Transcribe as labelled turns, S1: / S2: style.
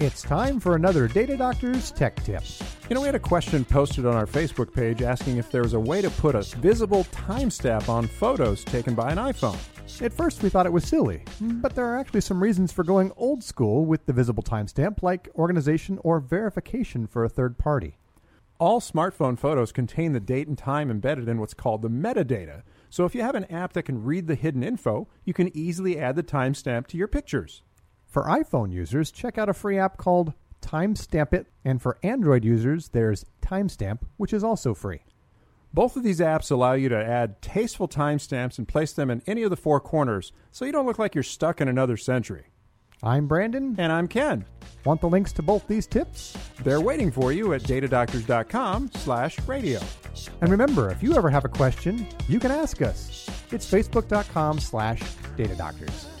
S1: It's time for another Data Doctors Tech Tip.
S2: You know, we had a question posted on our Facebook page asking if there was a way to put a visible timestamp on photos taken by an iPhone.
S1: At first, we thought it was silly, hmm. but there are actually some reasons for going old school with the visible timestamp, like organization or verification for a third party.
S2: All smartphone photos contain the date and time embedded in what's called the metadata. So if you have an app that can read the hidden info, you can easily add the timestamp to your pictures.
S1: For iPhone users, check out a free app called Timestamp It, and for Android users, there's Timestamp, which is also free.
S2: Both of these apps allow you to add tasteful timestamps and place them in any of the four corners so you don't look like you're stuck in another century.
S1: I'm Brandon.
S2: And I'm Ken.
S1: Want the links to both these tips?
S2: They're waiting for you at datadoctors.com slash radio.
S1: And remember, if you ever have a question, you can ask us. It's facebook.com slash datadoctors.